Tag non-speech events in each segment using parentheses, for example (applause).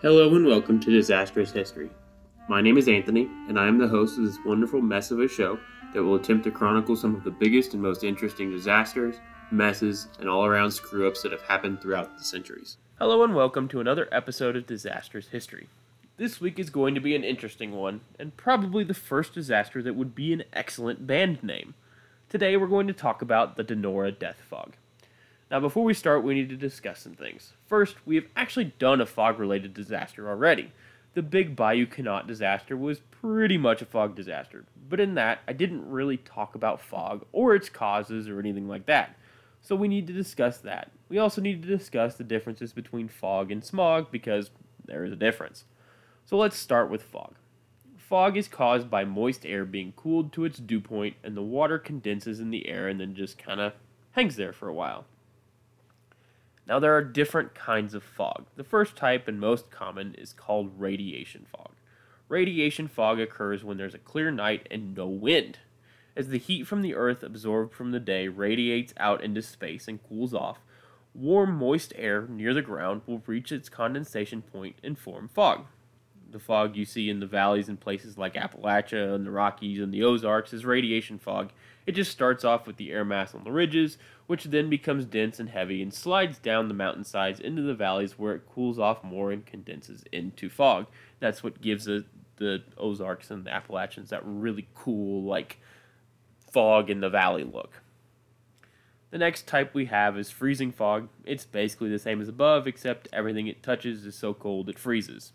Hello and welcome to Disastrous History. My name is Anthony, and I am the host of this wonderful mess of a show that will attempt to chronicle some of the biggest and most interesting disasters, messes, and all around screw ups that have happened throughout the centuries. Hello and welcome to another episode of Disastrous History. This week is going to be an interesting one, and probably the first disaster that would be an excellent band name. Today we're going to talk about the Donora Death Fog. Now, before we start, we need to discuss some things. First, we have actually done a fog related disaster already. The Big Bayou Canot disaster was pretty much a fog disaster, but in that, I didn't really talk about fog or its causes or anything like that. So we need to discuss that. We also need to discuss the differences between fog and smog because there is a difference. So let's start with fog. Fog is caused by moist air being cooled to its dew point and the water condenses in the air and then just kind of hangs there for a while. Now, there are different kinds of fog. The first type and most common is called radiation fog. Radiation fog occurs when there's a clear night and no wind. As the heat from the earth absorbed from the day radiates out into space and cools off, warm, moist air near the ground will reach its condensation point and form fog. The fog you see in the valleys in places like Appalachia and the Rockies and the Ozarks is radiation fog. It just starts off with the air mass on the ridges, which then becomes dense and heavy and slides down the mountainsides into the valleys where it cools off more and condenses into fog. That's what gives the, the Ozarks and the Appalachians that really cool, like, fog in the valley look. The next type we have is freezing fog. It's basically the same as above, except everything it touches is so cold it freezes.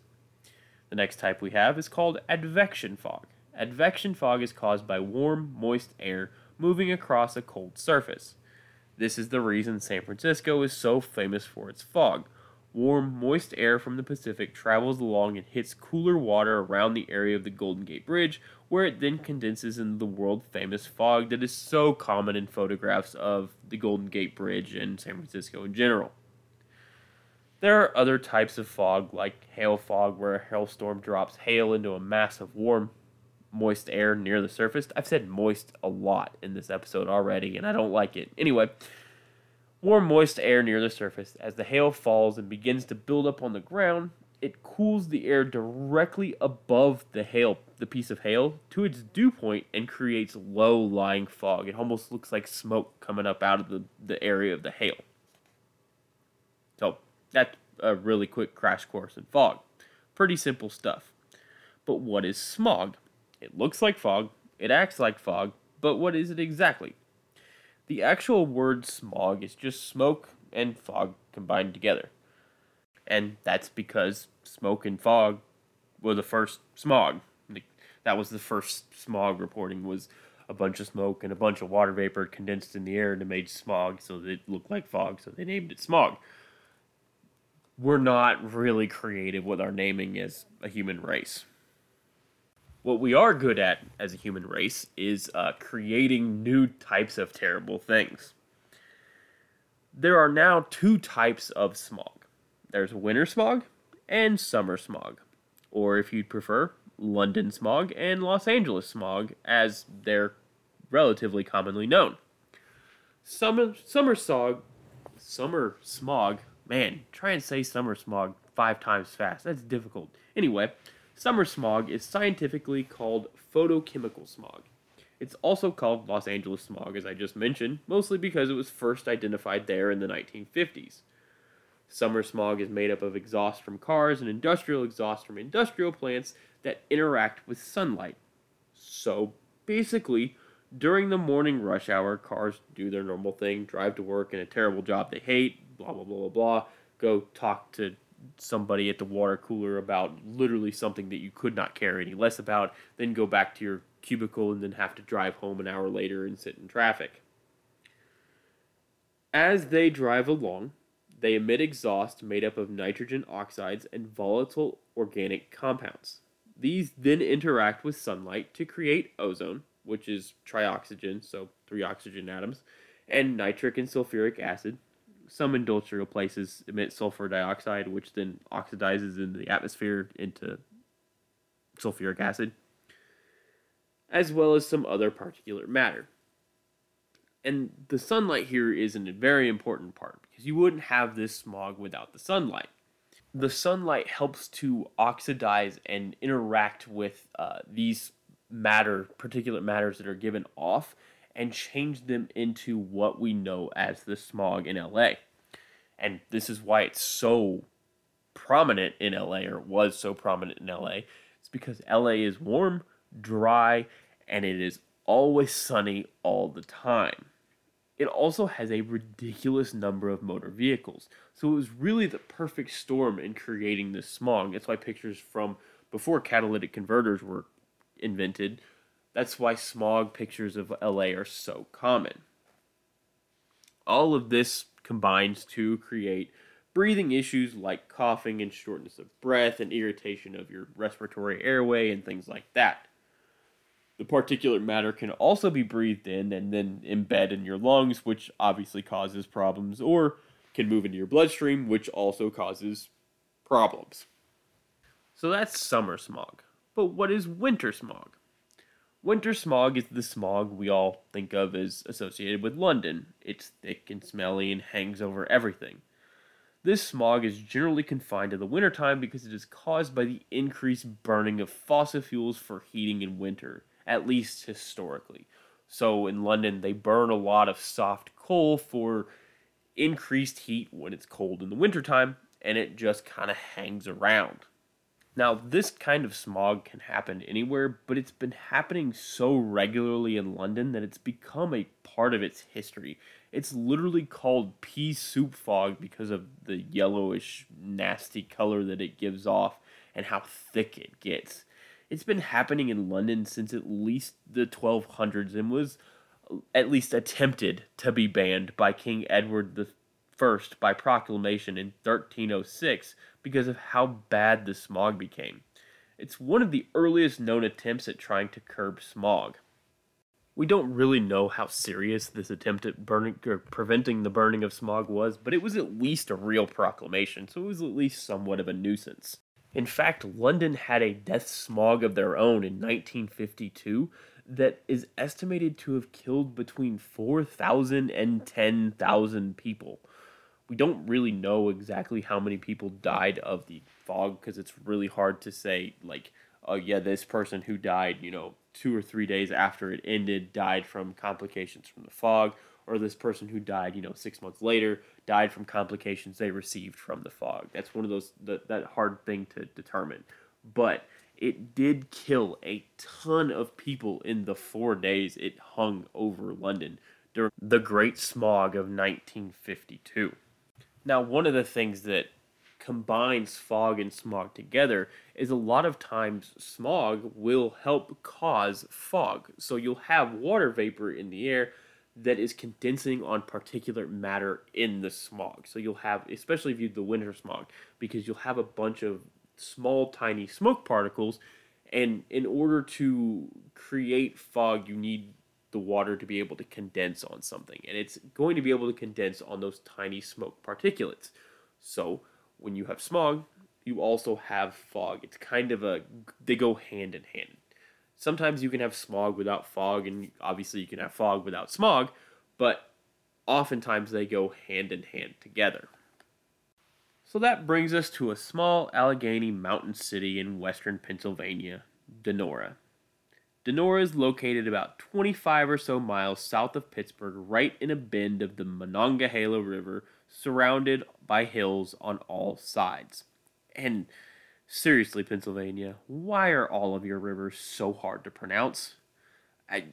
The next type we have is called advection fog. Advection fog is caused by warm, moist air moving across a cold surface. This is the reason San Francisco is so famous for its fog. Warm, moist air from the Pacific travels along and hits cooler water around the area of the Golden Gate Bridge, where it then condenses into the world famous fog that is so common in photographs of the Golden Gate Bridge and San Francisco in general. There are other types of fog, like hail fog, where a hailstorm drops hail into a mass of warm, moist air near the surface. I've said moist a lot in this episode already, and I don't like it. Anyway, warm, moist air near the surface. As the hail falls and begins to build up on the ground, it cools the air directly above the hail, the piece of hail, to its dew point and creates low lying fog. It almost looks like smoke coming up out of the, the area of the hail. So, that's a really quick crash course in fog. Pretty simple stuff. But what is smog? It looks like fog, it acts like fog, but what is it exactly? The actual word smog is just smoke and fog combined together. And that's because smoke and fog were the first smog. That was the first smog reporting was a bunch of smoke and a bunch of water vapor condensed in the air and it made smog so it looked like fog, so they named it smog we're not really creative with our naming as a human race. What we are good at as a human race is uh, creating new types of terrible things. There are now two types of smog there's winter smog and summer smog, or if you'd prefer, London smog and Los Angeles smog, as they're relatively commonly known. Summer, summer smog, summer smog Man, try and say summer smog five times fast. That's difficult. Anyway, summer smog is scientifically called photochemical smog. It's also called Los Angeles smog, as I just mentioned, mostly because it was first identified there in the 1950s. Summer smog is made up of exhaust from cars and industrial exhaust from industrial plants that interact with sunlight. So, basically, during the morning rush hour, cars do their normal thing, drive to work in a terrible job they hate, blah blah blah blah blah. Go talk to somebody at the water cooler about literally something that you could not care any less about, then go back to your cubicle and then have to drive home an hour later and sit in traffic. As they drive along, they emit exhaust made up of nitrogen oxides and volatile organic compounds. These then interact with sunlight to create ozone, which is trioxygen, so three oxygen atoms, and nitric and sulfuric acid, some industrial places emit sulfur dioxide, which then oxidizes in the atmosphere into sulfuric acid, as well as some other particulate matter. And the sunlight here is a very important part because you wouldn't have this smog without the sunlight. the sunlight helps to oxidize and interact with uh, these matter, particulate matters that are given off, and change them into what we know as the smog in LA. And this is why it's so prominent in LA, or was so prominent in LA. It's because LA is warm, dry, and it is always sunny all the time. It also has a ridiculous number of motor vehicles. So it was really the perfect storm in creating this smog. That's why pictures from before catalytic converters were invented, that's why smog pictures of LA are so common. All of this combines to create breathing issues like coughing and shortness of breath and irritation of your respiratory airway and things like that. The particulate matter can also be breathed in and then embed in your lungs, which obviously causes problems, or can move into your bloodstream, which also causes problems. So that's summer smog. But what is winter smog? Winter smog is the smog we all think of as associated with London. It's thick and smelly and hangs over everything. This smog is generally confined to the wintertime because it is caused by the increased burning of fossil fuels for heating in winter, at least historically. So in London, they burn a lot of soft coal for increased heat when it's cold in the wintertime, and it just kind of hangs around. Now, this kind of smog can happen anywhere, but it's been happening so regularly in London that it's become a part of its history. It's literally called pea soup fog because of the yellowish, nasty color that it gives off and how thick it gets. It's been happening in London since at least the 1200s and was at least attempted to be banned by King Edward the first by proclamation in 1306 because of how bad the smog became. It's one of the earliest known attempts at trying to curb smog. We don't really know how serious this attempt at burning or preventing the burning of smog was, but it was at least a real proclamation, so it was at least somewhat of a nuisance. In fact, London had a death smog of their own in 1952 that is estimated to have killed between 4,000 and 10,000 people we don't really know exactly how many people died of the fog because it's really hard to say like oh yeah this person who died you know two or three days after it ended died from complications from the fog or this person who died you know six months later died from complications they received from the fog. That's one of those that, that hard thing to determine. But it did kill a ton of people in the four days it hung over london during the great smog of 1952 now, one of the things that combines fog and smog together is a lot of times smog will help cause fog. So you'll have water vapor in the air that is condensing on particulate matter in the smog. So you'll have, especially if you do the winter smog, because you'll have a bunch of small, tiny smoke particles. And in order to create fog, you need the water to be able to condense on something. And it's going to be able to condense on those tiny smoke particulates. So when you have smog, you also have fog. It's kind of a, they go hand in hand. Sometimes you can have smog without fog, and obviously you can have fog without smog, but oftentimes they go hand in hand together. So that brings us to a small Allegheny mountain city in western Pennsylvania, Donora. Donora is located about 25 or so miles south of Pittsburgh, right in a bend of the Monongahela River, surrounded by hills on all sides. And seriously, Pennsylvania, why are all of your rivers so hard to pronounce? I,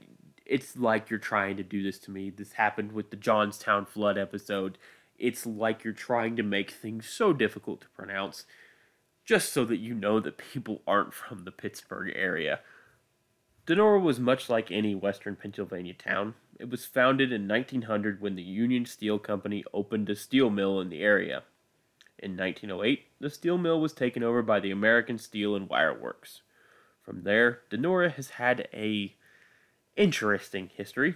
it's like you're trying to do this to me. This happened with the Johnstown flood episode. It's like you're trying to make things so difficult to pronounce just so that you know that people aren't from the Pittsburgh area. Donora was much like any western Pennsylvania town. It was founded in 1900 when the Union Steel Company opened a steel mill in the area. In 1908, the steel mill was taken over by the American Steel and Wire Works. From there, Donora has had a interesting history.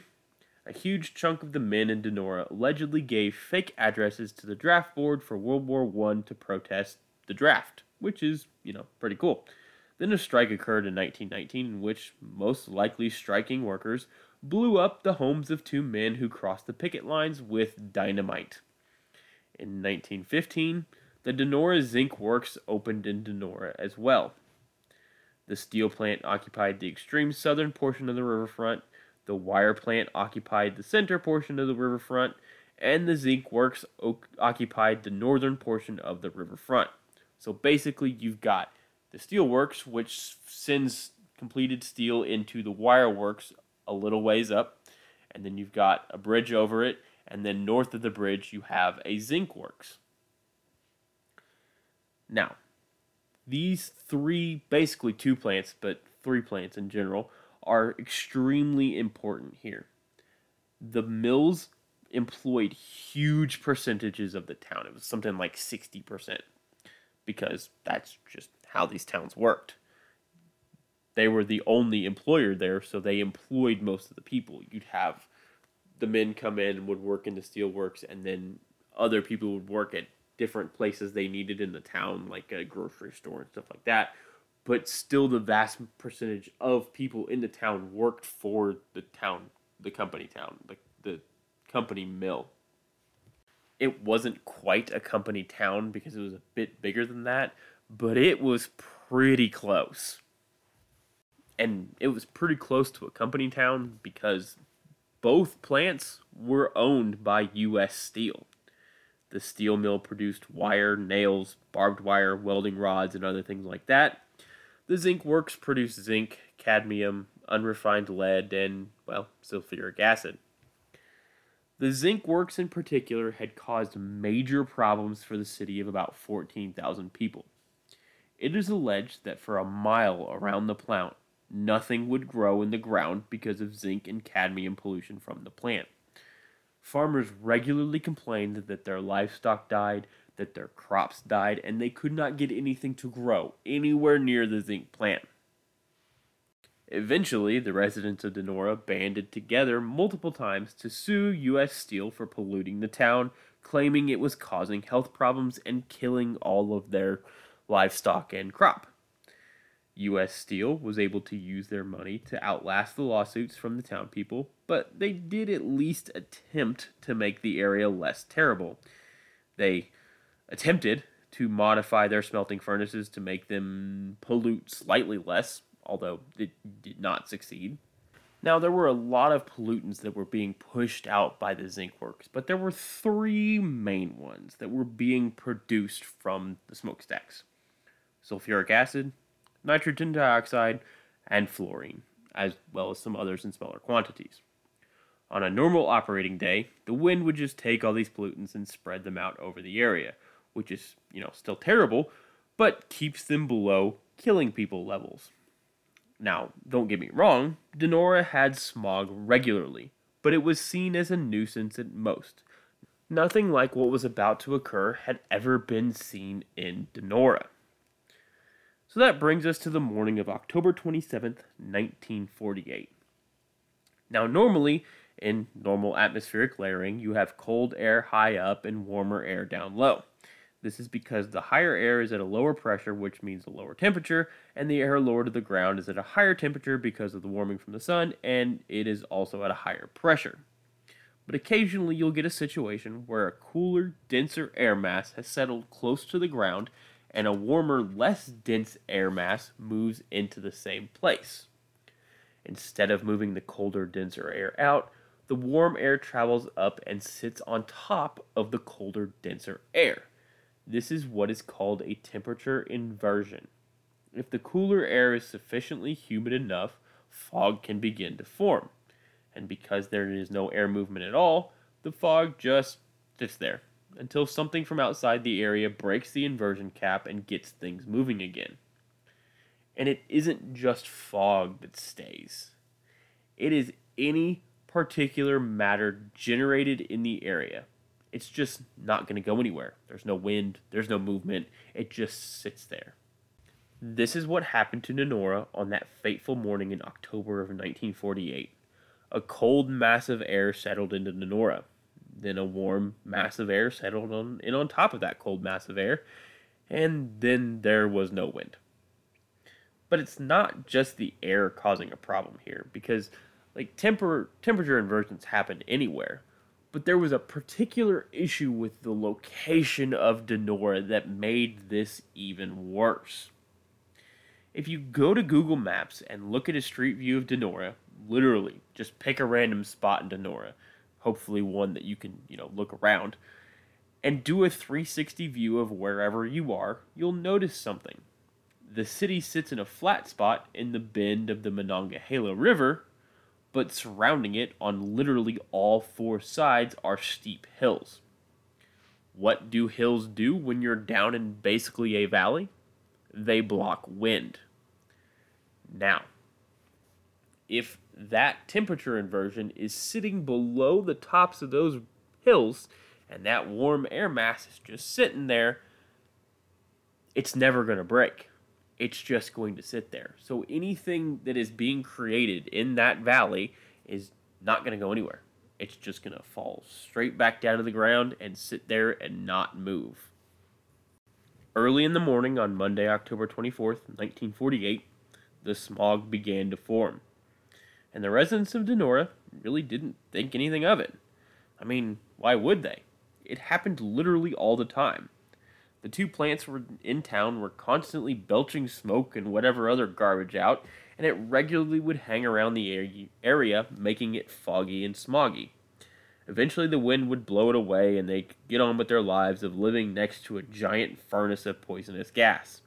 A huge chunk of the men in Donora allegedly gave fake addresses to the draft board for World War I to protest the draft, which is, you know, pretty cool. Then a strike occurred in 1919 in which most likely striking workers blew up the homes of two men who crossed the picket lines with dynamite. In 1915, The Donora Zinc Works opened in Donora as well. The steel plant occupied the extreme southern portion of the riverfront, the wire plant occupied the center portion of the riverfront, and the zinc works occupied the northern portion of the riverfront. So basically, you've got the steel works, which sends completed steel into the wire works a little ways up, and then you've got a bridge over it, and then north of the bridge, you have a zinc works. Now, these three, basically two plants, but three plants in general, are extremely important here. The mills employed huge percentages of the town. It was something like 60%, because that's just how these towns worked. They were the only employer there, so they employed most of the people. You'd have the men come in and would work in the steelworks, and then other people would work at different places they needed in the town, like a grocery store and stuff like that. But still, the vast percentage of people in the town worked for the town, the company town, the, the company mill. It wasn't quite a company town because it was a bit bigger than that, but it was pretty close. And it was pretty close to a company town because both plants were owned by U.S. Steel. The steel mill produced wire, nails, barbed wire, welding rods, and other things like that. The zinc works produced zinc, cadmium, unrefined lead, and, well, sulfuric acid. The zinc works in particular had caused major problems for the city of about 14,000 people. It is alleged that for a mile around the plant, nothing would grow in the ground because of zinc and cadmium pollution from the plant. Farmers regularly complained that their livestock died, that their crops died, and they could not get anything to grow anywhere near the zinc plant. Eventually, the residents of Donora banded together multiple times to sue U.S. Steel for polluting the town, claiming it was causing health problems and killing all of their livestock and crop. U.S. Steel was able to use their money to outlast the lawsuits from the town people, but they did at least attempt to make the area less terrible. They attempted to modify their smelting furnaces to make them pollute slightly less, although it did not succeed. Now, there were a lot of pollutants that were being pushed out by the zinc works, but there were three main ones that were being produced from the smokestacks sulfuric acid, nitrogen dioxide, and fluorine, as well as some others in smaller quantities. On a normal operating day, the wind would just take all these pollutants and spread them out over the area, which is, you know, still terrible, but keeps them below killing people levels. Now, don't get me wrong, Donora had smog regularly, but it was seen as a nuisance at most. Nothing like what was about to occur had ever been seen in Donora. So that brings us to the morning of October 27th, 1948. Now, normally, in normal atmospheric layering, you have cold air high up and warmer air down low. This is because the higher air is at a lower pressure, which means a lower temperature, and the air lower to the ground is at a higher temperature because of the warming from the sun, and it is also at a higher pressure. But occasionally you'll get a situation where a cooler, denser air mass has settled close to the ground and a warmer, less dense air mass moves into the same place. Instead of moving the colder, denser air out, the warm air travels up and sits on top of the colder, denser air. This is what is called a temperature inversion. If the cooler air is sufficiently humid enough, fog can begin to form. And because there is no air movement at all, the fog just sits there until something from outside the area breaks the inversion cap and gets things moving again. And it isn't just fog that stays, it is any particular matter generated in the area. It's just not going to go anywhere. There's no wind, there's no movement, it just sits there. This is what happened to Donora on that fateful morning in October of 1948. A cold mass of air settled into Donora then a warm mass of air settled on in on top of that cold mass of air, and then there was no wind. But it's not just the air causing a problem here, because like temper temperature inversions happen anywhere, But there was a particular issue with the location of Donora that made this even worse. If you go to Google Maps and look at a street view of Donora, literally just pick a random spot in Donora, hopefully one that you can, you know, look around, and do a 360 view of wherever you are, you'll notice something. The city sits in a flat spot in the bend of the Monongahela River but surrounding it on literally all four sides are steep hills. What do hills do when you're down in basically a valley? They block wind. Now, if that temperature inversion is sitting below the tops of those hills and that warm air mass is just sitting there, it's never going to break it's just going to sit there. So anything that is being created in that valley is not going to go anywhere. It's just going to fall straight back down to the ground and sit there and not move. Early in the morning on Monday, October 24th, 1948, the smog began to form. And the residents of Donora really didn't think anything of it. I mean, why would they? It happened literally all the time. The two plants were in town were constantly belching smoke and whatever other garbage out, and it regularly would hang around the area, making it foggy and smoggy. Eventually, the wind would blow it away, and they could get on with their lives of living next to a giant furnace of poisonous gas.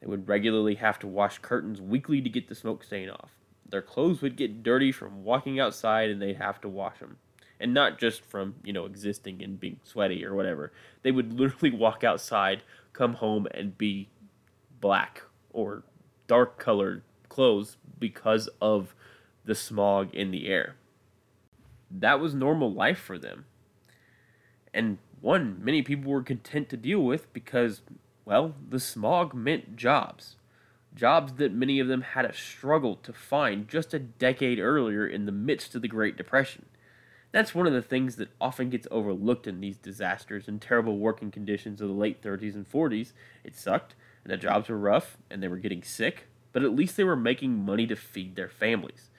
They would regularly have to wash curtains weekly to get the smoke stain off. Their clothes would get dirty from walking outside, and they'd have to wash them and not just from you know existing and being sweaty or whatever. They would (laughs) literally walk outside, come home, and be black or dark colored clothes because of the smog in the air. That was normal life for them. And one many people were content to deal with because, well, the smog meant jobs. Jobs that many of them had a struggle to find just a decade earlier in the midst of the Great Depression. That's one of the things that often gets overlooked in these disasters and terrible working conditions of the late 30s and 40s. It sucked, and the jobs were rough, and they were getting sick, but at least they were making money to feed their families.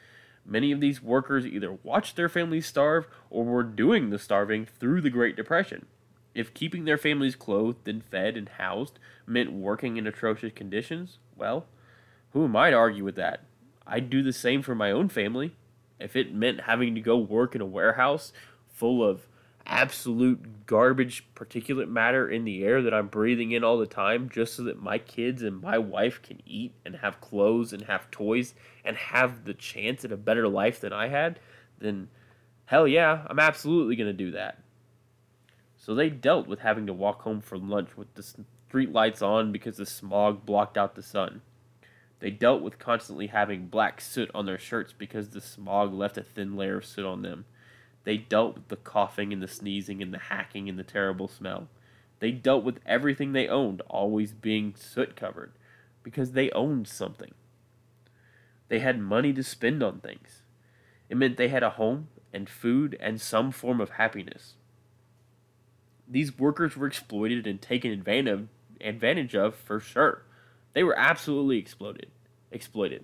Many of these workers either watched their families starve or were doing the starving through the Great Depression. If keeping their families clothed and fed and housed meant working in atrocious conditions, well, who am I to argue with that? I'd do the same for my own family if it meant having to go work in a warehouse full of absolute garbage particulate matter in the air that I'm breathing in all the time just so that my kids and my wife can eat and have clothes and have toys and have the chance at a better life than I had, then hell yeah, I'm absolutely going to do that. So they dealt with having to walk home for lunch with the street lights on because the smog blocked out the sun. They dealt with constantly having black soot on their shirts because the smog left a thin layer of soot on them. They dealt with the coughing and the sneezing and the hacking and the terrible smell. They dealt with everything they owned always being soot covered because they owned something. They had money to spend on things. It meant they had a home and food and some form of happiness. These workers were exploited and taken advantage of for sure. They were absolutely exploded, exploited.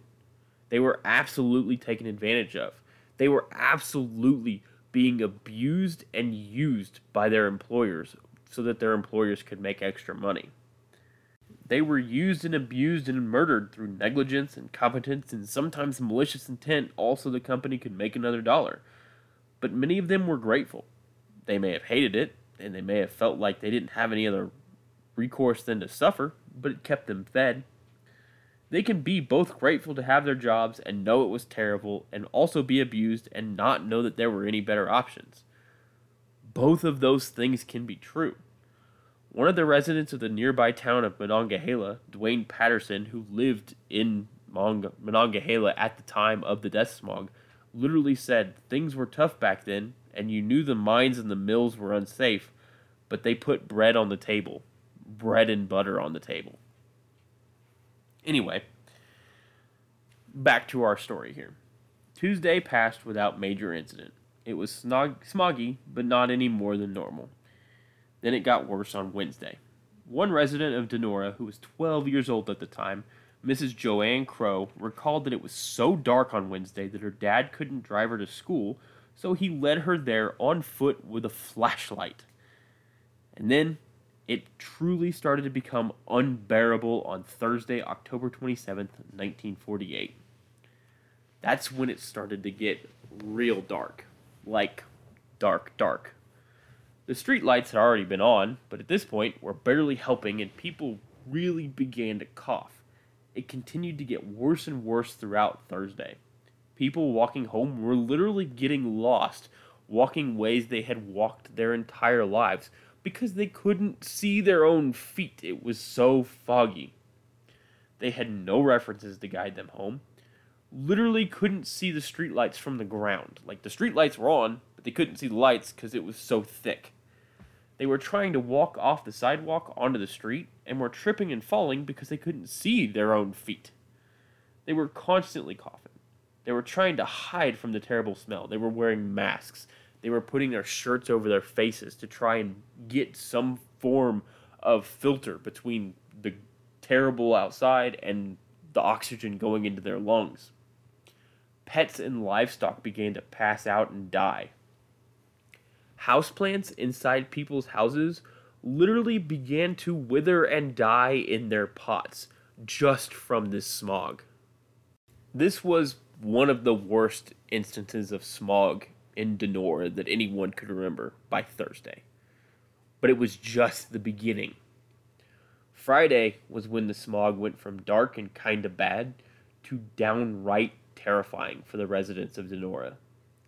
They were absolutely taken advantage of. They were absolutely being abused and used by their employers so that their employers could make extra money. They were used and abused and murdered through negligence, incompetence, and sometimes malicious intent, also the company could make another dollar. But many of them were grateful. They may have hated it, and they may have felt like they didn't have any other recourse than to suffer, but it kept them fed. They can be both grateful to have their jobs and know it was terrible, and also be abused and not know that there were any better options. Both of those things can be true. One of the residents of the nearby town of Monongahela, Dwayne Patterson, who lived in Monongahela at the time of the death smog, literally said things were tough back then, and you knew the mines and the mills were unsafe, but they put bread on the table bread and butter on the table. Anyway, back to our story here. Tuesday passed without major incident. It was snog- smoggy, but not any more than normal. Then it got worse on Wednesday. One resident of Donora, who was 12 years old at the time, Mrs. Joanne Crow, recalled that it was so dark on Wednesday that her dad couldn't drive her to school, so he led her there on foot with a flashlight. And then it truly started to become unbearable on Thursday, October 27th, 1948. That's when it started to get real dark. Like, dark, dark. The street lights had already been on, but at this point were barely helping and people really began to cough. It continued to get worse and worse throughout Thursday. People walking home were literally getting lost, walking ways they had walked their entire lives because they couldn't see their own feet. It was so foggy. They had no references to guide them home. Literally couldn't see the streetlights from the ground. Like the streetlights were on, but they couldn't see the lights because it was so thick. They were trying to walk off the sidewalk onto the street and were tripping and falling because they couldn't see their own feet. They were constantly coughing. They were trying to hide from the terrible smell. They were wearing masks. They were putting their shirts over their faces to try and get some form of filter between the terrible outside and the oxygen going into their lungs. Pets and livestock began to pass out and die. Houseplants inside people's houses literally began to wither and die in their pots just from this smog. This was one of the worst instances of smog in Donora that anyone could remember by Thursday. But it was just the beginning. Friday was when the smog went from dark and kinda bad to downright terrifying for the residents of Donora.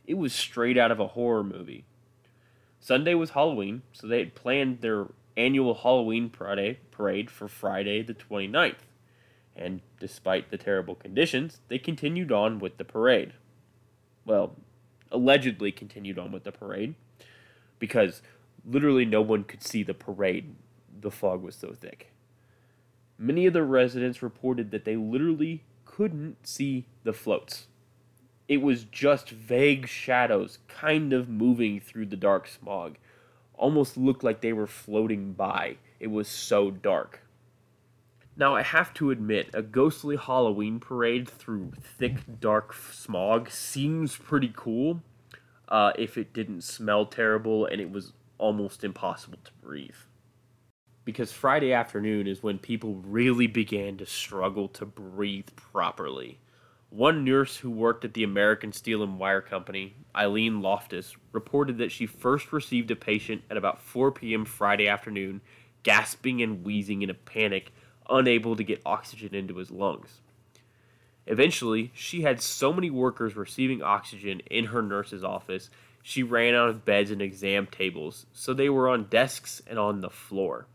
It was straight out of a horror movie. Sunday was Halloween, so they had planned their annual Halloween parade for Friday the 29th. And despite the terrible conditions, they continued on with the parade. Well, allegedly continued on with the parade because literally no one could see the parade. The fog was so thick. Many of the residents reported that they literally couldn't see the floats. It was just vague shadows kind of moving through the dark smog. Almost looked like they were floating by. It was so dark. Now, I have to admit, a ghostly Halloween parade through thick, dark smog seems pretty cool uh, if it didn't smell terrible and it was almost impossible to breathe. Because Friday afternoon is when people really began to struggle to breathe properly. One nurse who worked at the American Steel and Wire Company, Eileen Loftus, reported that she first received a patient at about 4 p.m. Friday afternoon, gasping and wheezing in a panic unable to get oxygen into his lungs. Eventually, she had so many workers receiving oxygen in her nurse's office, she ran out of beds and exam tables, so they were on desks and on the floor.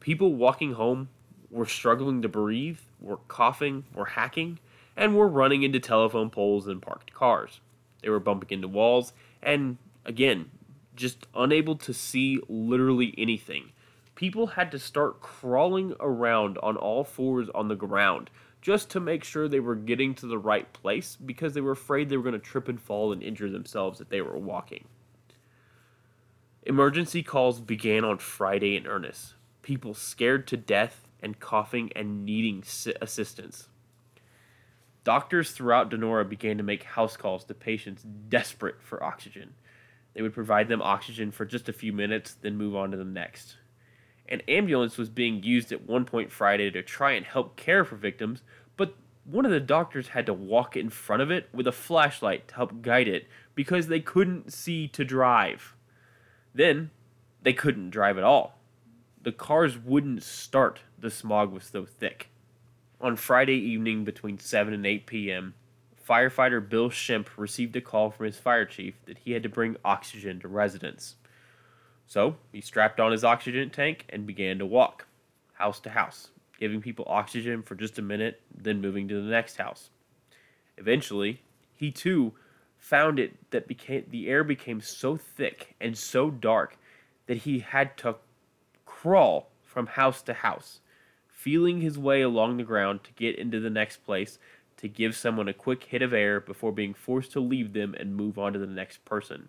People walking home were struggling to breathe, were coughing, were hacking, and were running into telephone poles and parked cars. They were bumping into walls, and again, just unable to see literally anything people had to start crawling around on all fours on the ground just to make sure they were getting to the right place because they were afraid they were going to trip and fall and injure themselves if they were walking. Emergency calls began on Friday in earnest. People scared to death and coughing and needing assistance. Doctors throughout Donora began to make house calls to patients desperate for oxygen. They would provide them oxygen for just a few minutes, then move on to the next. An ambulance was being used at one point Friday to try and help care for victims, but one of the doctors had to walk in front of it with a flashlight to help guide it because they couldn't see to drive. Then, they couldn't drive at all. The cars wouldn't start, the smog was so thick. On Friday evening between 7 and 8 p.m., firefighter Bill Schempp received a call from his fire chief that he had to bring oxygen to residents. So he strapped on his oxygen tank and began to walk, house to house, giving people oxygen for just a minute, then moving to the next house. Eventually, he too found it that became the air became so thick and so dark that he had to crawl from house to house, feeling his way along the ground to get into the next place to give someone a quick hit of air before being forced to leave them and move on to the next person.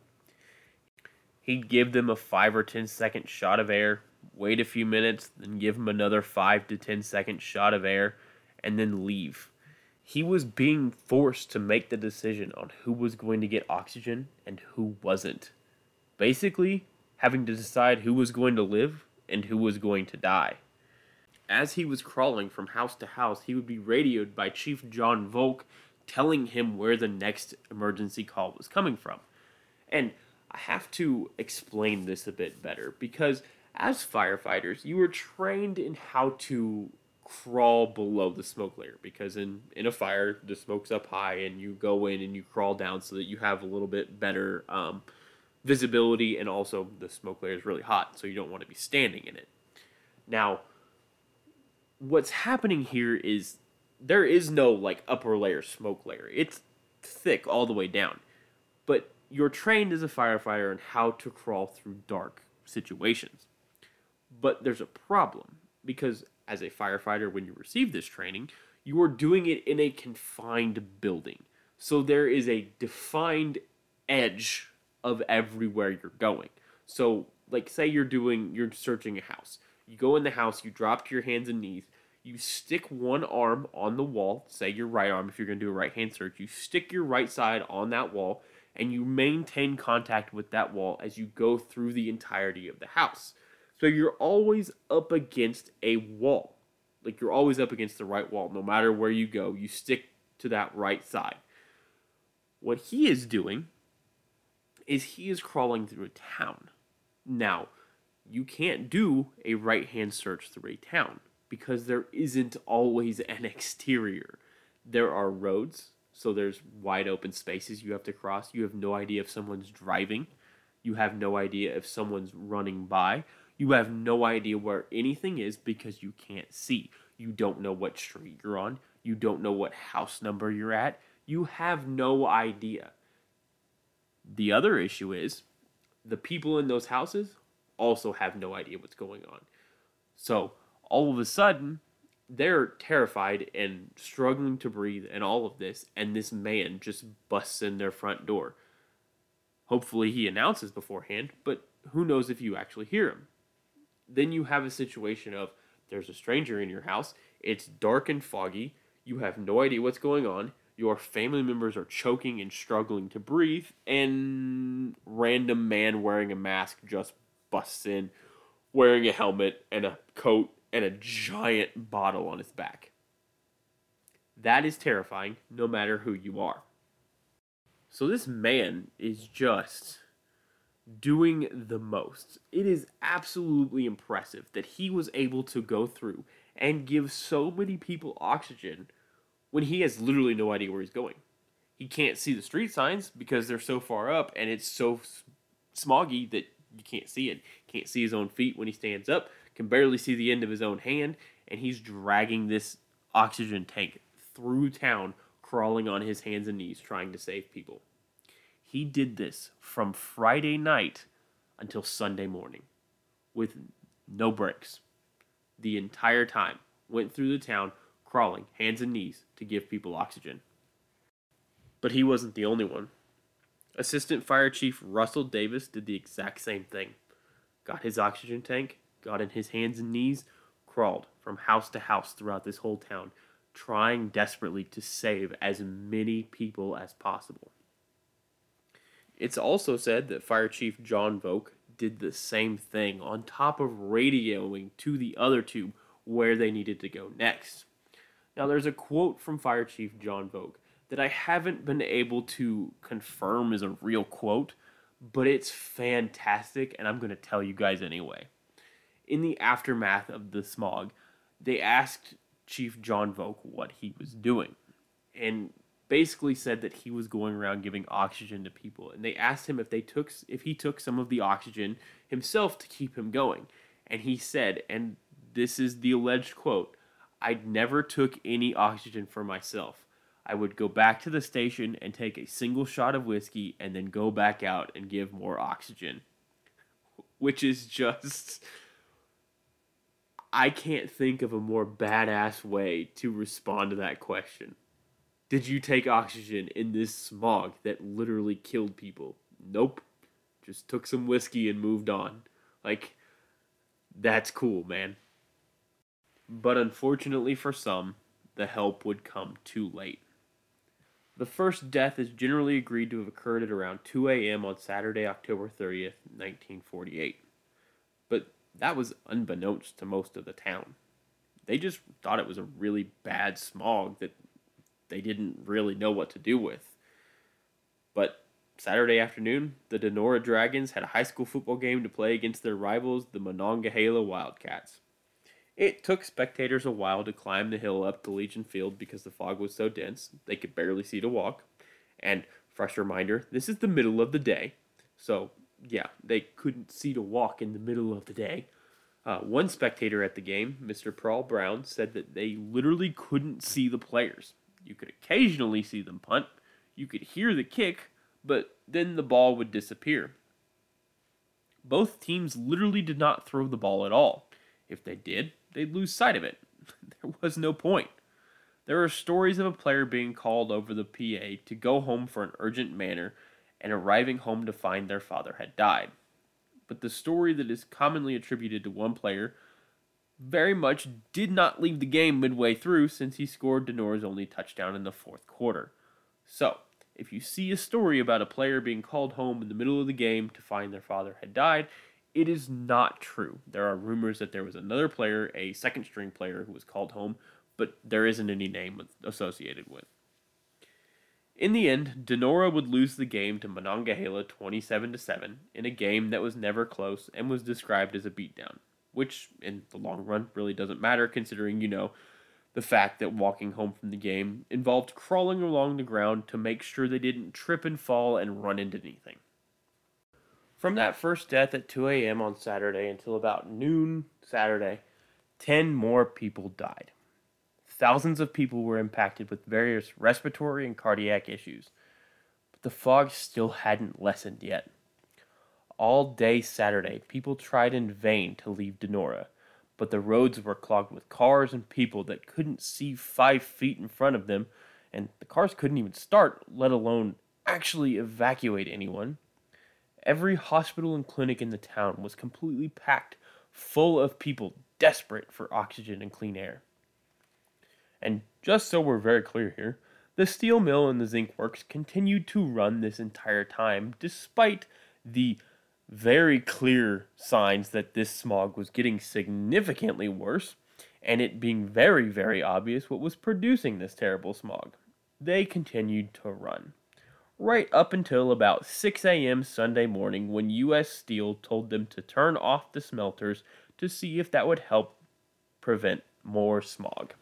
He'd give them a five or ten second shot of air, wait a few minutes, then give them another five to ten second shot of air, and then leave. he was being forced to make the decision on who was going to get oxygen and who wasn't. Basically, having to decide who was going to live and who was going to die. As he was crawling from house to house, he would be radioed by Chief John Volk telling him where the next emergency call was coming from. And I have to explain this a bit better because as firefighters, you are trained in how to crawl below the smoke layer because in in a fire the smoke's up high and you go in and you crawl down so that you have a little bit better um, visibility and also the smoke layer is really hot so you don't want to be standing in it. Now what's happening here is there is no like upper layer smoke layer. It's thick all the way down. But you're trained as a firefighter on how to crawl through dark situations but there's a problem because as a firefighter when you receive this training, you are doing it in a confined building. So there is a defined edge of everywhere you're going. So, like, say you're doing, you're searching a house. You go in the house, you drop to your hands and knees, you stick one arm on the wall, say your right arm if you're going to do a right hand search, you stick your right side on that wall, and you maintain contact with that wall as you go through the entirety of the house. So you're always up against a wall. Like you're always up against the right wall. No matter where you go, you stick to that right side. What he is doing is he is crawling through a town. Now, you can't do a right hand search through a town because there isn't always an (laughs) exterior. There are roads, so there's wide open spaces you have to cross. You have no idea if someone's driving. You have no idea if someone's running by. You have no idea where anything is because you can't see. You don't know what street you're on. You don't know what house number you're at. You have no idea. The other issue is the people in those houses also have no idea what's going on. So all of a sudden, they're terrified and struggling to breathe and all of this, and this man just busts in their front door. Hopefully, he announces beforehand, but who knows if you actually hear him then you have a situation of there's a stranger in your house, it's dark and foggy, you have no idea what's going on, your family members are choking and struggling to breathe, and random man wearing a mask just busts in wearing a helmet and a coat and a giant bottle on his back. That is terrifying no matter who you are. So this man is just doing the most. It is absolutely impressive that he was able to go through and give so many people oxygen when he has literally no idea where he's going. He can't see the street signs because they're so far up and it's so smoggy that you can't see it. Can't see his own feet when he stands up, can barely see the end of his own hand, and he's dragging this oxygen tank through town, crawling on his hands and knees, trying to save people. He did this from Friday night until Sunday morning with no breaks. The entire time went through the town crawling hands and knees to give people oxygen. But he wasn't the only one. Assistant Fire Chief Russell Davis did the exact same thing. Got his oxygen tank, got in his hands and knees, crawled from house to house throughout this whole town, trying desperately to save as many people as possible. It's also said that Fire Chief John Volk did the same thing on top of radioing to the other two where they needed to go next. Now, there's a quote from Fire Chief John Volk that I haven't been able to confirm is a real quote, but it's fantastic, and I'm going to tell you guys anyway. In the aftermath of the smog, they asked Chief John Volk what he was doing. And basically said that he was going around giving oxygen to people and they asked him if they took if he took some of the oxygen himself to keep him going and he said and this is the alleged quote I never took any oxygen for myself I would go back to the station and take a single shot of whiskey and then go back out and give more oxygen which is just I can't think of a more badass way to respond to that question did you take oxygen in this smog that literally killed people? Nope. Just took some whiskey and moved on. Like, that's cool, man. But unfortunately for some, the help would come too late. The first death is generally agreed to have occurred at around 2 a.m. on Saturday, October 30th, 1948. That was unbeknownst to most of the town. They just thought it was a really bad smog that they didn't really know what to do with. But Saturday afternoon, the Donora Dragons had a high school football game to play against their rivals, the Monongahela Wildcats. It took spectators a while to climb the hill up to Legion Field because the fog was so dense they could barely see to walk. And fresh reminder, this is the middle of the day. So, yeah, they couldn't see to walk in the middle of the day. Uh, one spectator at the game, Mr. Paul Brown, said that they literally couldn't see the players. You could occasionally see them punt, you could hear the kick, but then the ball would disappear. Both teams literally did not throw the ball at all. If they did, they'd lose sight of it. (laughs) there was no point. There are stories of a player being called over the PA to go home for an urgent manner and arriving home to find their father had died. But the story that is commonly attributed to one player very much did not leave the game midway through since he scored Donora's only touchdown in the fourth quarter. So, if you see a story about a player being called home in the middle of the game to find their father had died, it is not true. There are rumors that there was another player, a second string player, who was called home, but there isn't any name associated with. In the end, Donora would lose the game to Monongahela 27 to 7 in a game that was never close and was described as a beatdown, which in the long run really doesn't matter considering, you know, the fact that walking home from the game involved crawling along the ground to make sure they didn't trip and fall and run into anything. From that first death at 2 a.m. on Saturday until about noon Saturday, 10 more people died. Thousands of people were impacted with various respiratory and cardiac issues, but the fog still hadn't lessened yet. All day Saturday, people tried in vain to leave Donora, but the roads were clogged with cars and people that couldn't see five feet in front of them, and the cars couldn't even start, let alone actually evacuate anyone. Every hospital and clinic in the town was completely packed, full of people desperate for oxygen and clean air. And just so we're very clear here, the steel mill and the zinc works continued to run this entire time despite the very clear signs that this smog was getting significantly worse, and it being very, very obvious what was producing this terrible smog. They continued to run. Right up until about 6 a.m. Sunday morning, when U.S. Steel told them to turn off the smelters to see if that would help prevent more smog.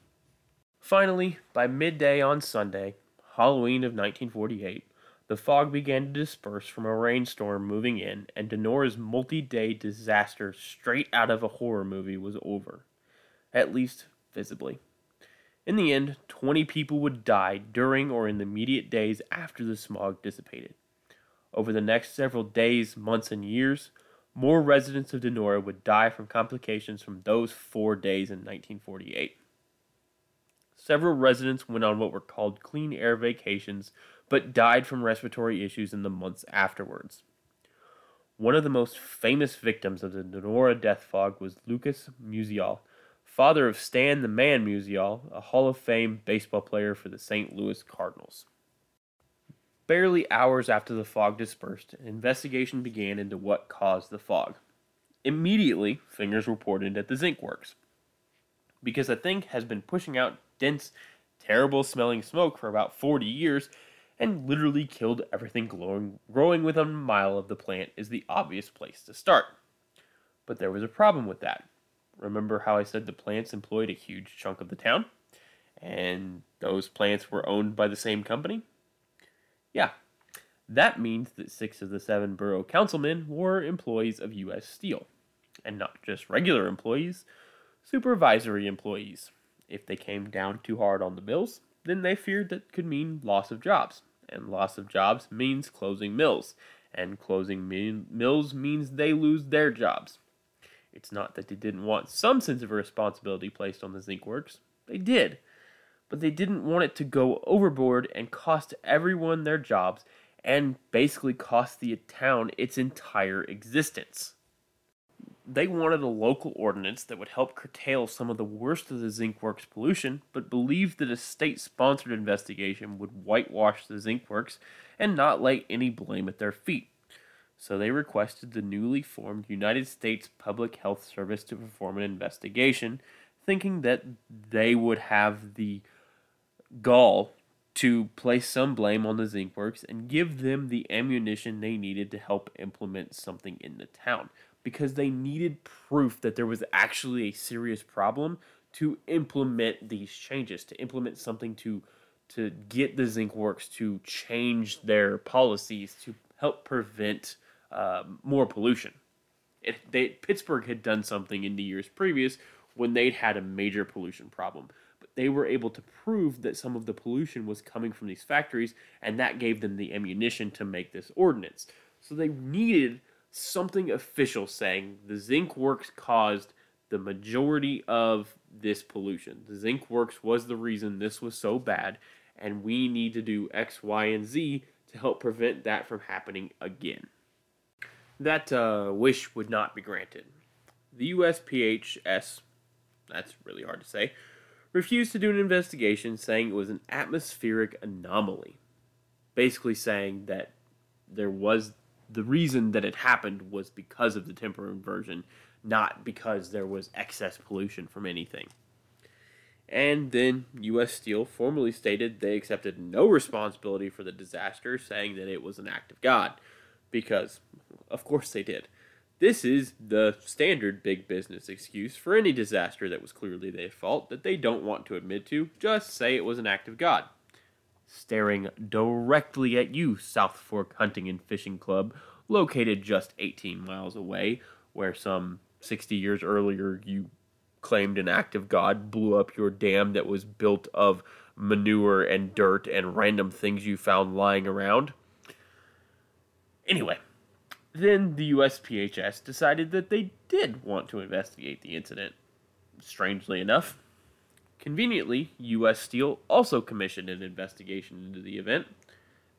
Finally, by midday on Sunday, Halloween of 1948, the fog began to disperse from a rainstorm moving in, and Donora's multi day disaster straight out of a horror movie was over. At least, visibly. In the end, 20 people would die during or in the immediate days after the smog dissipated. Over the next several days, months, and years, more residents of Donora would die from complications from those four days in 1948. Several residents went on what were called clean air vacations but died from respiratory issues in the months afterwards. One of the most famous victims of the Donora death fog was Lucas Musial, father of Stan the Man Musial, a Hall of Fame baseball player for the St. Louis Cardinals. Barely hours after the fog dispersed, an investigation began into what caused the fog. Immediately, fingers were pointed at the zinc works. Because the thing has been pushing out dense, terrible smelling smoke for about 40 years, and literally killed everything glowing, growing within a mile of the plant is the obvious place to start. But there was a problem with that. Remember how I said the plants employed a huge chunk of the town? And those plants were owned by the same company? Yeah. That means that six of the seven borough councilmen were employees of U.S. Steel. And not just regular employees, supervisory employees. If they came down too hard on the bills, then they feared that could mean loss of jobs. And loss of jobs means closing mills. And closing mills means they lose their jobs. It's not that they didn't want some sense of responsibility placed on the zinc works. They did. But they didn't want it to go overboard and cost everyone their jobs and basically cost the town its entire existence. They wanted a local ordinance that would help curtail some of the worst of the zinc works pollution, but believed that a state sponsored investigation would whitewash the zinc works and not lay any blame at their feet. So they requested the newly formed United States Public Health Service to perform an investigation, thinking that they would have the gall to place some blame on the zinc works and give them the ammunition they needed to help implement something in the town because they needed proof that there was actually a serious problem to implement these changes, to implement something to to get the zinc works to change their policies to help prevent um, more pollution. It, they, Pittsburgh had done something in the years previous when they'd had a major pollution problem, but they were able to prove that some of the pollution was coming from these factories, and that gave them the ammunition to make this ordinance. So they needed something official saying the zinc works caused the majority of this pollution. The zinc works was the reason this was so bad, and we need to do X, Y, and Z to help prevent that from happening again. That uh, wish would not be granted. The USPHS, that's really hard to say, refused to do an investigation, saying it was an atmospheric anomaly. Basically, saying that there was the reason that it happened was because of the temper inversion, not because there was excess pollution from anything. And then U.S. Steel formally stated they accepted no responsibility for the disaster, saying that it was an act of God, because, of course, they did. This is the standard big business excuse for any disaster that was clearly their fault that they don't want to admit to. Just say it was an act of God. Staring directly at you, South Fork Hunting and Fishing Club, located just 18 miles away, where some 60 years earlier you claimed an act of God blew up your dam that was built of manure and dirt and random things you found lying around. Anyway, then the USPHS decided that they did want to investigate the incident. Strangely enough, conveniently, US Steel also commissioned an investigation into the event.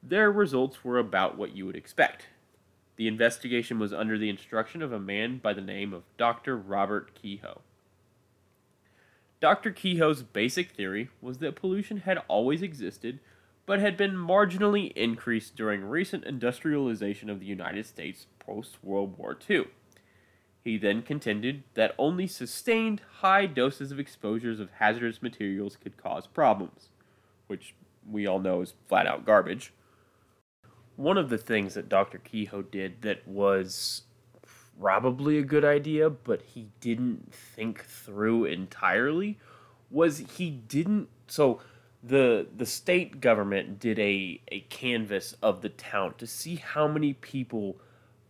Their results were about what you would expect. The investigation was under the instruction of a man by the name of Dr. Robert Kehoe. Dr. Kehoe's basic theory was that pollution had always existed, but had been marginally increased during recent industrialization of the United States post World War II. He then contended that only sustained high doses of exposures of hazardous materials could cause problems, which we all know is flat out garbage one of the things that Dr. Kehoe did that was probably a good idea, but he didn't think through entirely, was he didn't. So the the state government did a a canvas of the town to see how many people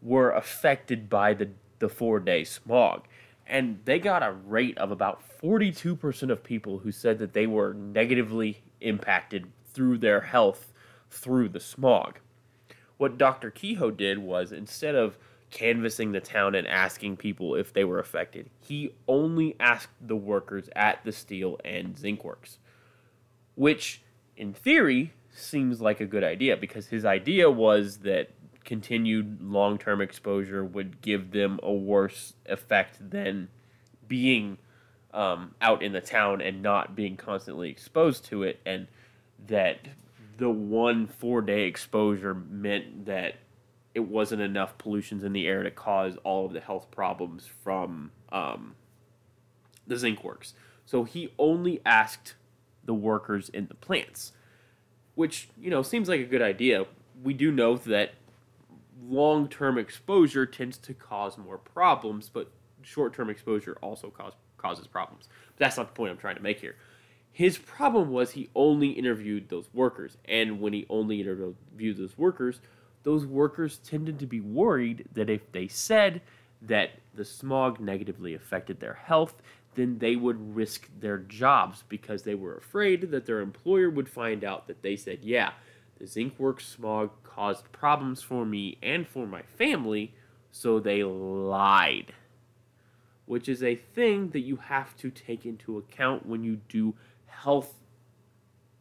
were affected by the the four day smog, and they got a rate of about forty two percent of people who said that they were negatively impacted through their health through the smog what Dr. Kehoe did was instead of canvassing the town and asking people if they were affected, he only asked the workers at the steel and zinc works, which in theory seems like a good idea because his idea was that continued long term exposure would give them a worse effect than being um, out in the town and not being constantly exposed to it, and that the one four day exposure meant that it wasn't enough pollutions in the air to cause all of the health problems from um, the zinc works. So he only asked the workers in the plants, which you know seems like a good idea. We do know that long term exposure tends to cause more problems, but short term exposure also cause, causes problems. But that's not the point I'm trying to make here. His problem was he only interviewed those workers, and when he only interviewed those workers, those workers tended to be worried that if they said that the smog negatively affected their health, then they would risk their jobs because they were afraid that their employer would find out that they said, Yeah, the zinc works smog caused problems for me and for my family, so they lied. Which is a thing that you have to take into account when you do health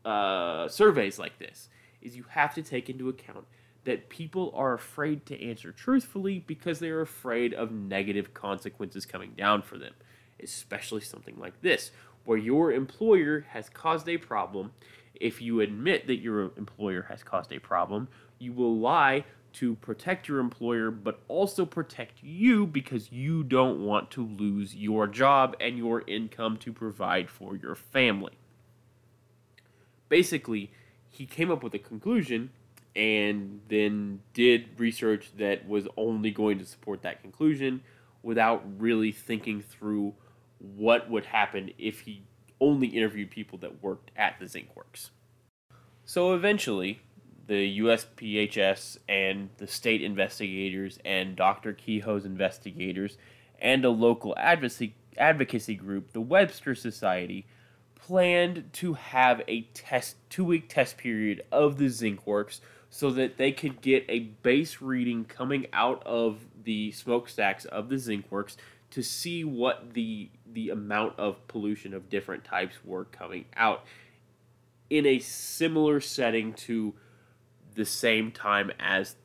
uh, surveys like this is you have to take into account that people are afraid to answer truthfully because they are afraid of negative consequences coming down for them, especially something like this, where your employer has caused a problem. If you admit that your employer has caused a problem, you will lie to protect your employer, but also protect you because you don't want to lose your job and your income to provide for your family. Basically, he came up with a conclusion and then did research that was only going to support that conclusion without really thinking through what would happen if he only interviewed people that worked at the zinc works. So eventually, the USPHS and the state investigators and Dr. Kehoe's investigators and a local advocacy advocacy group, the Webster Society, planned to have a test two week test period of the zinc works so that they could get a base reading coming out of the smokestacks of the zinc works to see what the the amount of pollution of different types were coming out in a similar setting to the same time as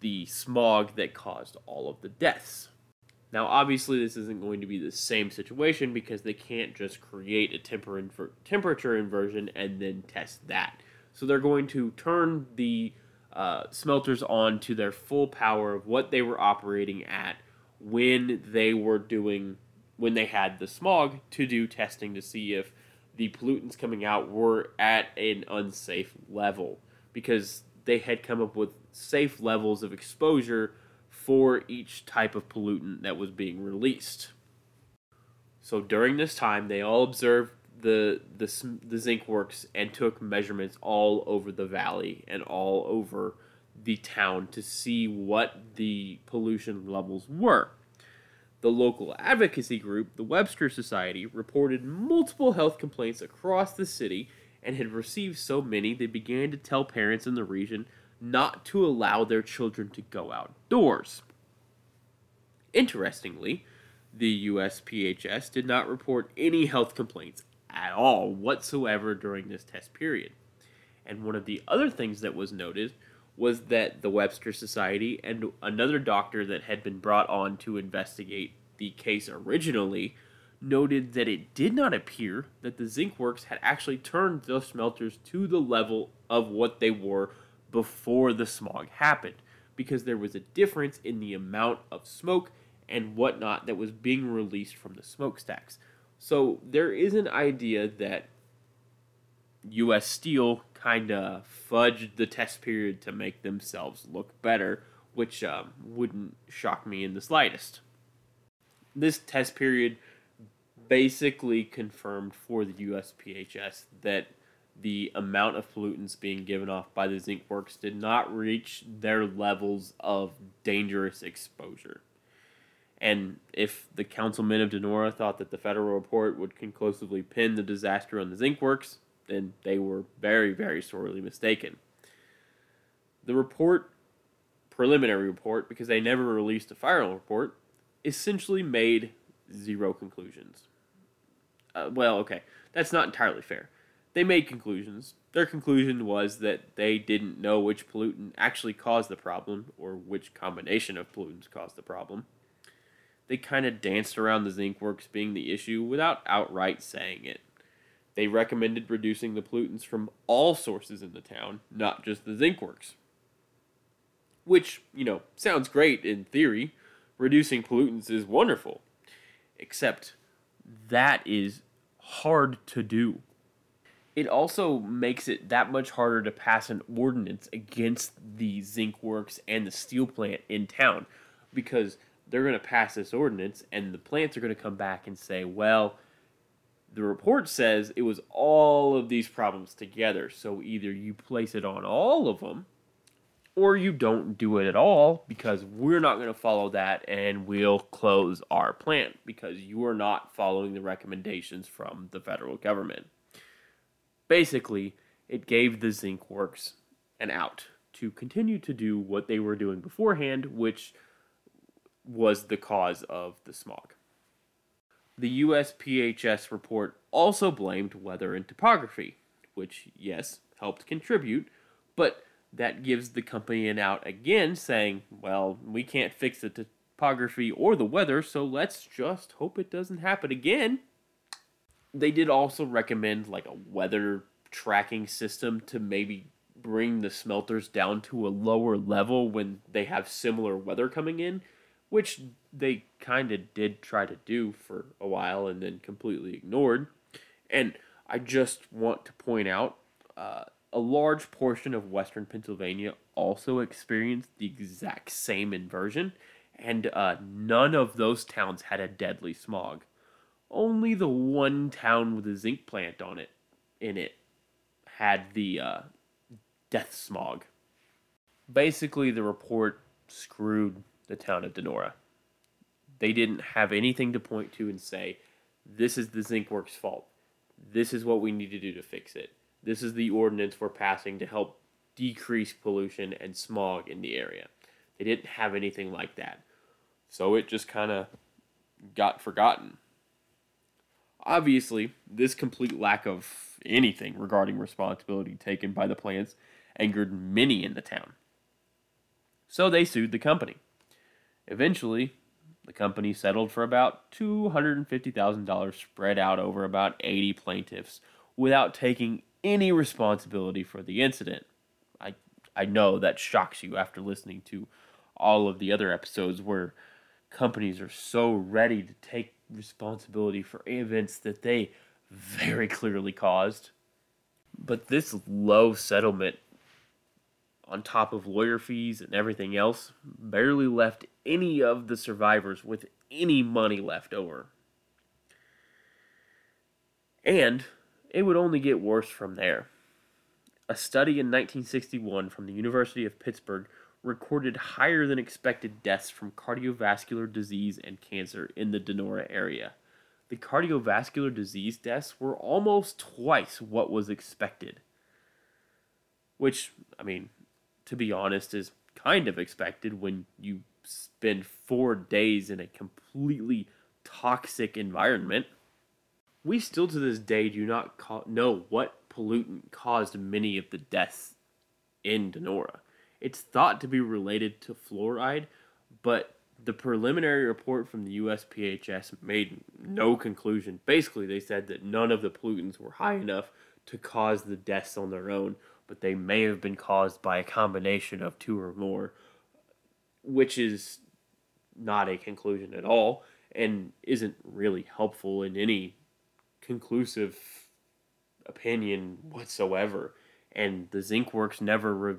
the smog that caused all of the deaths. Now, obviously, this isn't going to be the same situation because they can't just create a temper inver- temperature inversion and then test that. So they're going to turn the uh, smelters on to their full power of what they were operating at when they were doing when they had the smog to do testing to see if the pollutants coming out were at an unsafe level because they had come up with safe levels of exposure for each type of pollutant that was being released. So during this time, they all observed the, the, the zinc works and took measurements all over the valley and all over the town to see what the pollution levels were. The local advocacy group, the Webster Society, reported multiple health complaints across the city and had received so many they began to tell parents in the region not to allow their children to go outdoors. Interestingly, the USPHS did not report any health complaints at all whatsoever during this test period. And one of the other things that was noted was that the Webster Society and another doctor that had been brought on to investigate the case originally noted that it did not appear that the zinc works had actually turned the smelters to the level of what they were before the smog happened because there was a difference in the amount of smoke and whatnot that was being released from the smokestacks. So there is an idea that US Steel kind of fudged the test period to make themselves look better, which um, wouldn't shock me in the slightest. This test period basically confirmed for the USPHS that the amount of pollutants being given off by the zinc works did not reach their levels of dangerous exposure. And if the councilmen of Donora thought that the federal report would conclusively pin the disaster on the zinc works, then they were very, very sorely mistaken. The report, preliminary report, because they never released a final report, essentially made zero conclusions. Uh, well, okay, that's not entirely fair. They made conclusions. Their conclusion was that they didn't know which pollutant actually caused the problem or which combination of pollutants caused the problem. They kind of danced around the zinc works being the issue without outright saying it. They recommended reducing the pollutants from all sources in the town, not just the zinc works. Which, you know, sounds great in theory. Reducing pollutants is wonderful. Except that is hard to do. It also makes it that much harder to pass an ordinance against the zinc works and the steel plant in town because they're going to pass this ordinance and the plants are going to come back and say, well, the report says it was all of these problems together. So either you place it on all of them or you don't do it at all because we're not going to follow that and we'll close our plant because you are not following the recommendations from the federal government. Basically, it gave the zinc works an out to continue to do what they were doing beforehand, which was the cause of the smog. The USPHS report also blamed weather and topography, which, yes, helped contribute, but that gives the company an out again, saying, well, we can't fix the topography or the weather, so let's just hope it doesn't happen again. They did also recommend like a weather tracking system to maybe bring the smelters down to a lower level when they have similar weather coming in, which they kind of did try to do for a while and then completely ignored. And I just want to point out uh, a large portion of western Pennsylvania also experienced the exact same inversion, and uh, none of those towns had a deadly smog. Only the one town with a zinc plant on it in it had the uh, death smog. Basically, the report screwed the town of Donora. They didn't have anything to point to and say, this is the zinc works fault. This is what we need to do to fix it. This is the ordinance we're passing to help decrease pollution and smog in the area. They didn't have anything like that. So it just kind of got forgotten. Obviously, this complete lack of anything regarding responsibility taken by the plants angered many in the town. So they sued the company. Eventually, the company settled for about $250,000 spread out over about 80 plaintiffs without taking any responsibility for the incident. I, I know that shocks you after listening to all of the other episodes where companies are so ready to take responsibility for events that they very clearly caused. But this low settlement on top of lawyer fees and everything else, barely left any of the survivors with any money left over. And it would only get worse from there. A study in 1961 from the University of Pittsburgh recorded higher than expected deaths from cardiovascular disease and cancer in the Donora area. The cardiovascular disease deaths were almost twice what was expected. Which, I mean, to be honest, is kind of expected when you spend four days in a completely toxic environment. We still to this day do not know what pollutant caused many of the deaths in Donora. It's thought to be related to fluoride, but the preliminary report from the USPHS made no conclusion. Basically, they said that none of the pollutants were high enough to cause the deaths on their own, but they may have been caused by a combination of two or more, which is not a conclusion at all and isn't really helpful in any conclusive opinion whatsoever. And the Zinc Works never re-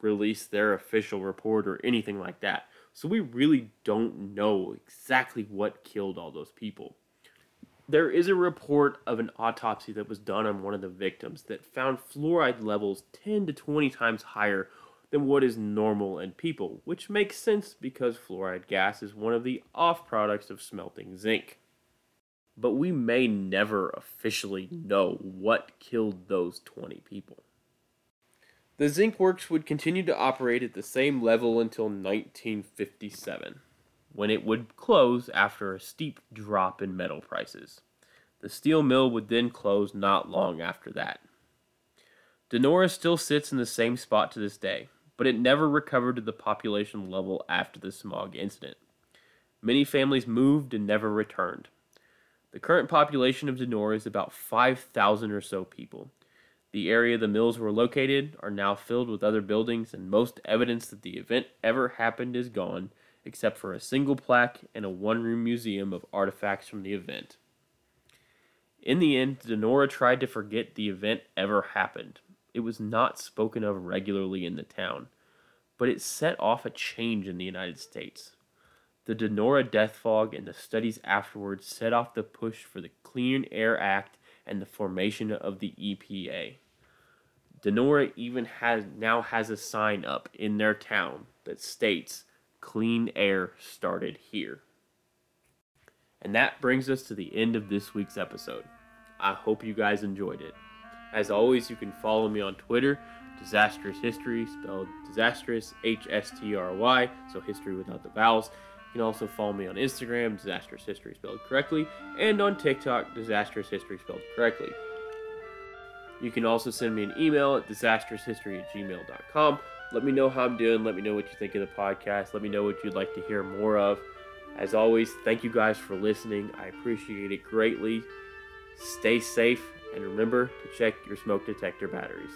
released their official report or anything like that. So we really don't know exactly what killed all those people there is a report of an autopsy that was done on one of the victims that found fluoride levels 10 to 20 times higher than what is normal in people, which makes sense because fluoride gas is one of the off products of smelting zinc. But we may never officially know what killed those 20 people. The zinc works would continue to operate at the same level until 1957 when it would close after a steep drop in metal prices. The steel mill would then close not long after that. Donora still sits in the same spot to this day, but it never recovered to the population level after the smog incident. Many families moved and never returned. The current population of Donora is about 5,000 or so people. The area the mills were located are now filled with other buildings, and most evidence that the event ever happened is gone, except for a single plaque and a one room museum of artifacts from the event. In the end, Donora tried to forget the event ever happened. It was not spoken of regularly in the town, but it set off a change in the United States. The Donora death fog and the studies afterwards set off the push for the Clean Air Act and the formation of the EPA. Donora even has now has a sign up in their town that states clean air started here. And that brings us to the end of this week's episode. I hope you guys enjoyed it. As always, you can follow me on Twitter, Disastrous History, spelled disastrous, H S T R Y, so history without the vowels. You can also follow me on Instagram, Disastrous History spelled correctly, and on TikTok, Disastrous History spelled correctly. You can also send me an email at disastroushistory at gmail.com Let me know how I'm doing. Let me know what you think of the podcast. Let me know what you'd like to hear more of. As always, thank you guys for listening. I appreciate it greatly. Stay safe and remember to check your smoke detector batteries.